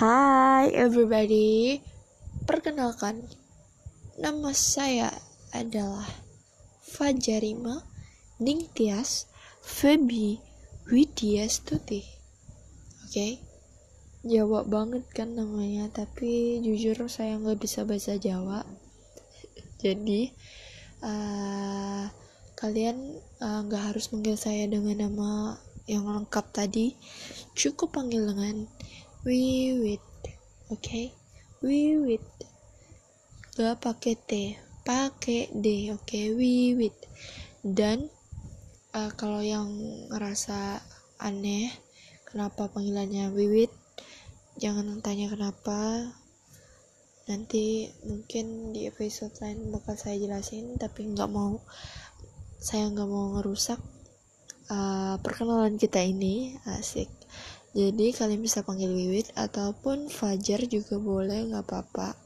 Hai everybody, perkenalkan nama saya adalah Fajarima Ningtyas Febi Widya Stuti. Oke, okay? Jawa banget kan namanya, tapi jujur saya nggak bisa bahasa Jawa. Jadi uh, kalian uh, nggak uh, harus manggil saya dengan nama yang lengkap tadi, cukup panggil dengan wiwit oke okay? wiwit gak pakai t pakai d oke okay? wiwit dan uh, kalau yang ngerasa aneh kenapa panggilannya wiwit jangan tanya kenapa. Nanti mungkin di episode lain bakal saya jelasin tapi nggak mau saya nggak mau ngerusak uh, perkenalan kita ini. Asik jadi kalian bisa panggil Wiwit ataupun Fajar juga boleh nggak apa-apa.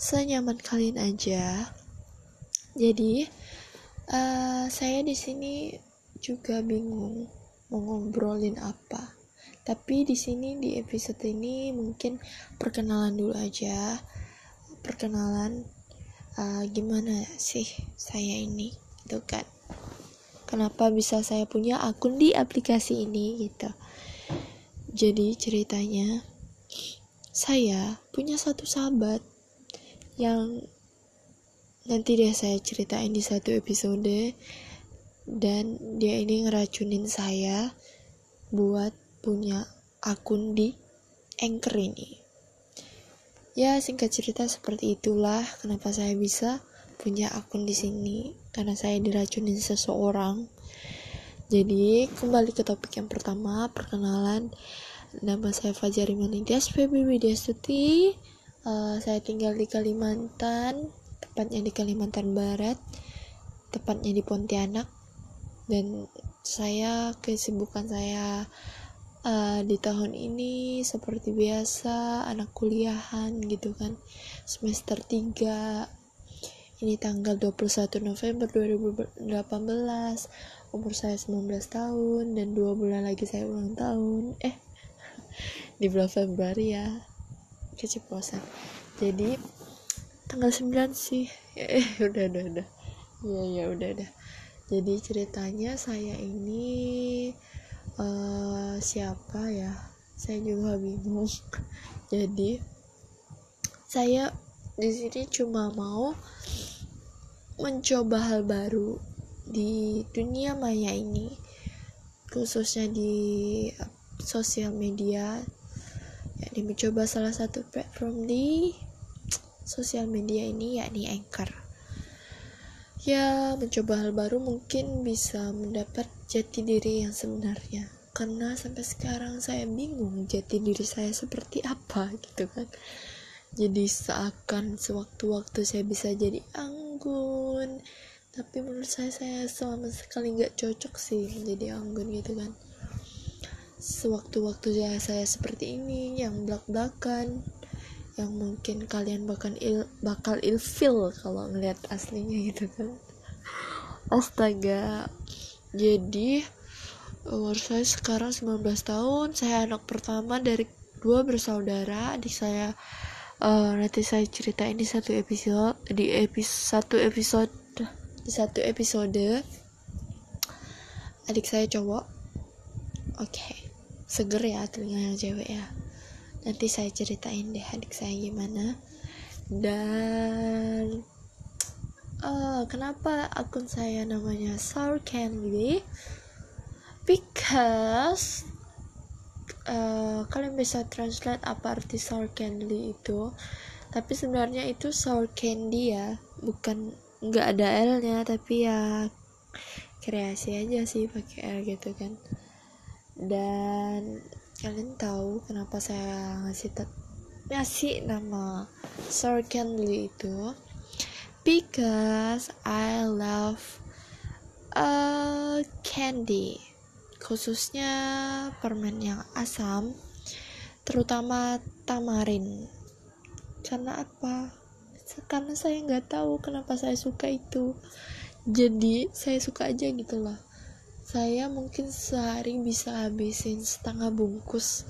Senyaman kalian aja. Jadi uh, saya di sini juga bingung mau ngobrolin apa. Tapi di sini di episode ini mungkin perkenalan dulu aja. Perkenalan uh, gimana sih saya ini gitu kan? Kenapa bisa saya punya akun di aplikasi ini gitu jadi ceritanya saya punya satu sahabat yang nanti deh saya ceritain di satu episode dan dia ini ngeracunin saya buat punya akun di Anchor ini. Ya, singkat cerita seperti itulah kenapa saya bisa punya akun di sini karena saya diracunin seseorang. Jadi, kembali ke topik yang pertama, perkenalan Nama saya Fajar Imanidas Feby Widyastuti. Uh, saya tinggal di Kalimantan, tepatnya di Kalimantan Barat, tepatnya di Pontianak. Dan saya kesibukan saya uh, di tahun ini seperti biasa anak kuliahan gitu kan. Semester 3 ini tanggal 21 November 2018 umur saya 19 tahun dan dua bulan lagi saya ulang tahun. Eh di bulan Februari ya. Keceplosan. Jadi tanggal 9 sih. Eh udah udah udah. Ya ya udah udah. Jadi ceritanya saya ini uh, siapa ya? Saya juga bingung. Jadi saya di sini cuma mau mencoba hal baru di dunia maya ini khususnya di sosial media. Yakni mencoba salah satu platform di sosial media ini yakni Anchor. Ya mencoba hal baru mungkin bisa mendapat jati diri yang sebenarnya. Karena sampai sekarang saya bingung jati diri saya seperti apa gitu kan. Jadi seakan sewaktu-waktu saya bisa jadi anggun tapi menurut saya saya selama sekali nggak cocok sih menjadi anggun gitu kan. Sewaktu-waktu ya saya seperti ini yang belak-belakan yang mungkin kalian bahkan il, bakal ilfil kalau ngeliat aslinya gitu kan. Astaga jadi umur saya sekarang 19 tahun saya anak pertama dari dua bersaudara adik saya uh, nanti saya ceritain di satu episode di episode satu episode satu episode adik saya cowok. Oke okay seger ya telinganya cewek ya. Nanti saya ceritain deh adik saya gimana. Dan uh, kenapa akun saya namanya Sour Candy? Because uh, kalian bisa translate apa arti sour candy itu. Tapi sebenarnya itu sour candy ya bukan nggak ada L nya tapi ya kreasi aja sih pakai L gitu kan. Dan kalian tahu kenapa saya ngasih ngasih nama Sir Candy itu? Because I love uh, candy khususnya permen yang asam terutama tamarin. Karena apa karena saya nggak tahu kenapa saya suka itu. Jadi saya suka aja gitu loh. Saya mungkin sehari bisa habisin setengah bungkus.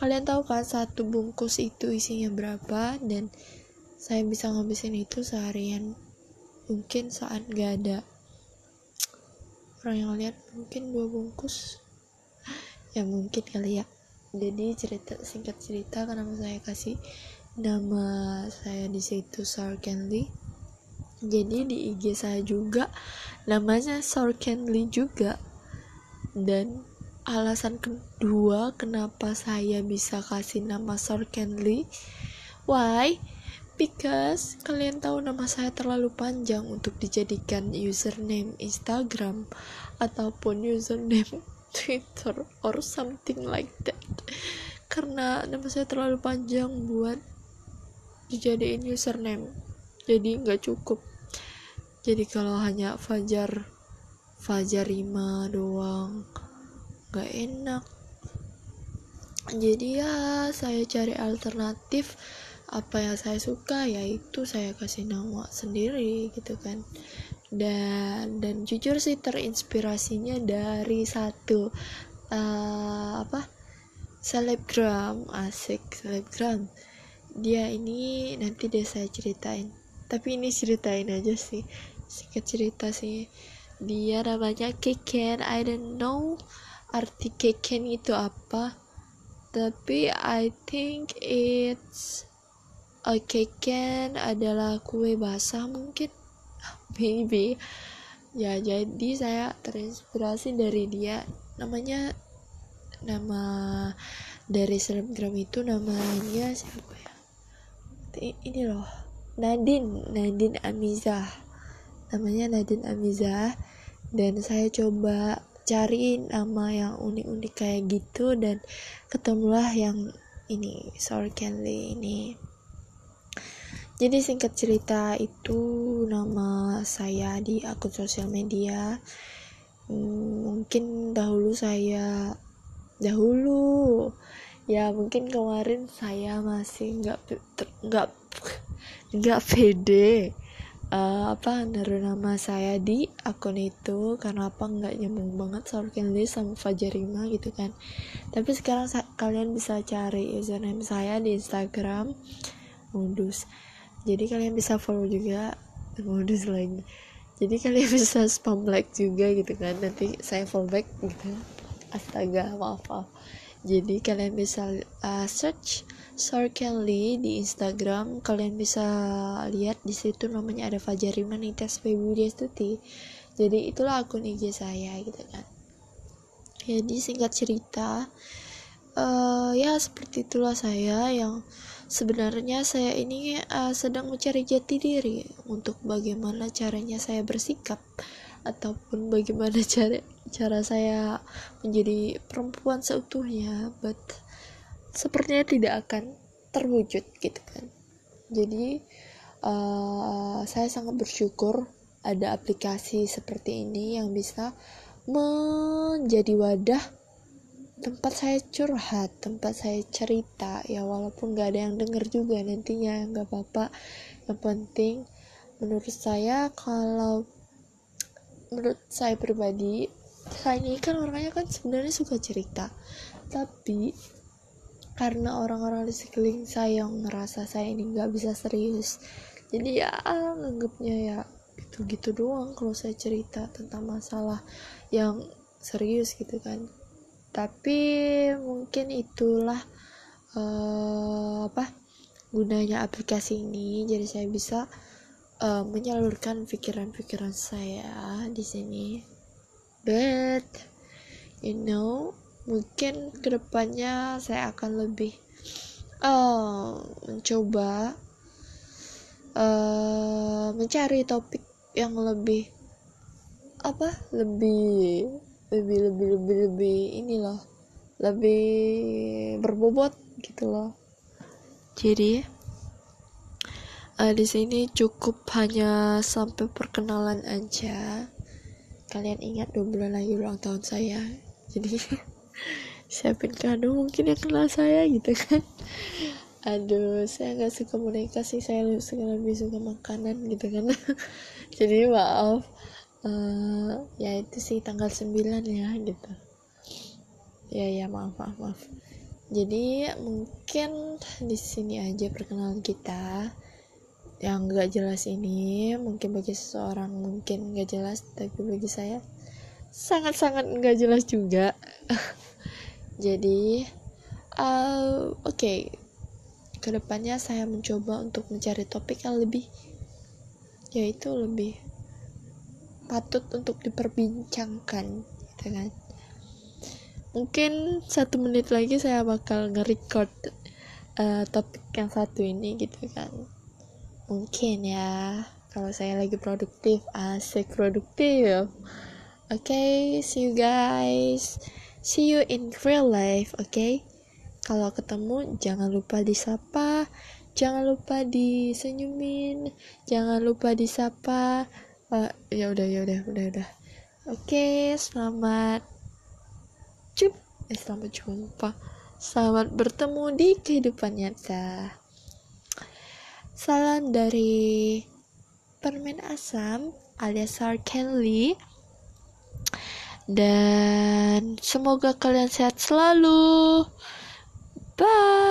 Kalian tahu kan satu bungkus itu isinya berapa? Dan saya bisa ngabisin itu seharian. Mungkin saat gak ada. Orang yang lihat mungkin dua bungkus. Ya mungkin kali ya. Jadi cerita singkat cerita kenapa saya kasih nama saya di situ Sarkenly jadi di IG saya juga namanya Sarkenly juga. Dan alasan kedua kenapa saya bisa kasih nama Sorkenly why? Because kalian tahu nama saya terlalu panjang untuk dijadikan username Instagram ataupun username Twitter or something like that. Karena nama saya terlalu panjang buat dijadiin username. Jadi nggak cukup. Jadi kalau hanya Fajar Fajar 5 doang gak enak. Jadi ya saya cari alternatif. Apa yang saya suka yaitu saya kasih nama sendiri gitu kan. Dan dan jujur sih terinspirasinya dari satu uh, apa selebgram. Asik selebgram dia ini nanti deh saya ceritain. Tapi ini ceritain aja sih. Sedikit cerita sih. Dia namanya Keken. I don't know arti keken itu apa. Tapi I think it's a keken adalah kue basah mungkin. Maybe. Ya jadi saya terinspirasi dari dia. Namanya nama dari selebgram itu namanya siapa ya ini loh. Nadine Nadine Amizah. Namanya Nadine Amizah. Dan saya coba cari nama yang unik-unik kayak gitu dan ketemulah yang ini Sorry Kenley ini. Jadi singkat cerita itu nama saya di akun sosial media. Hmm, mungkin dahulu saya dahulu ya mungkin kemarin saya masih nggak nggak nggak pede uh, apa naruh nama saya di akun itu. Karena apa nggak nyambung banget soal Kenley sama Fajarima gitu kan. Tapi sekarang kalian bisa cari username saya di Instagram modus. Jadi kalian bisa follow juga modus lagi jadi kalian bisa spam like juga gitu kan. Nanti saya follow back gitu. Astaga maaf maaf jadi kalian bisa uh, search Sorkelly di Instagram. Kalian bisa lihat di situ namanya ada Fajari Manitas Februari Stuti jadi itulah akun IG saya gitu kan. Jadi singkat cerita uh, ya seperti itulah saya yang sebenarnya saya ini uh, sedang mencari jati diri untuk bagaimana caranya saya bersikap ataupun bagaimana cara cara saya menjadi perempuan seutuhnya but sepertinya tidak akan terwujud gitu kan. Jadi uh, saya sangat bersyukur ada aplikasi seperti ini yang bisa menjadi wadah tempat saya curhat, tempat saya cerita. Ya walaupun gak ada yang denger juga nantinya nggak apa-apa. Yang penting menurut saya kalau menurut saya pribadi saya ini kan orangnya kan sebenarnya suka cerita. Tapi karena orang-orang di sekeliling saya yang ngerasa saya ini nggak bisa serius jadi ya anggapnya ya gitu-gitu doang kalau saya cerita tentang masalah yang serius gitu kan. Tapi mungkin itulah uh, apa gunanya aplikasi ini jadi saya bisa uh, menyalurkan pikiran-pikiran saya di sini. But you know mungkin ke depannya saya akan lebih uh, mencoba uh, mencari topik yang lebih apa lebih lebih lebih lebih lebih ini loh lebih berbobot gitu loh. Jadi uh, di sini cukup hanya sampai perkenalan aja. Kalian ingat dua bulan lagi ulang tahun saya. Jadi siapin kado mungkin yang kenal saya gitu kan. Aduh saya nggak suka komunikasi saya lebih suka lebih suka makanan gitu kan. Jadi maaf. Uh, ya itu sih tanggal 9 ya gitu. Ya ya maaf maaf maaf. Jadi mungkin di sini aja perkenalan kita yang gak jelas ini mungkin bagi seseorang mungkin gak jelas tapi bagi saya sangat-sangat gak jelas juga jadi uh, oke okay. ke depannya saya mencoba untuk mencari topik yang lebih yaitu lebih patut untuk diperbincangkan gitu kan mungkin satu menit lagi saya bakal nge-record uh, topik yang satu ini gitu kan mungkin ya kalau saya lagi produktif asik produktif. Oke okay, see you guys. See you in real life oke? Okay? kalau ketemu jangan lupa disapa. Jangan lupa disenyumin. Jangan lupa disapa. Uh, ya udah ya udah udah udah. Oke selamat Cup, eh, selamat jumpa. Selamat bertemu di kehidupan nyata. Salam dari permen asam alias R. Dan semoga kalian sehat selalu. Bye.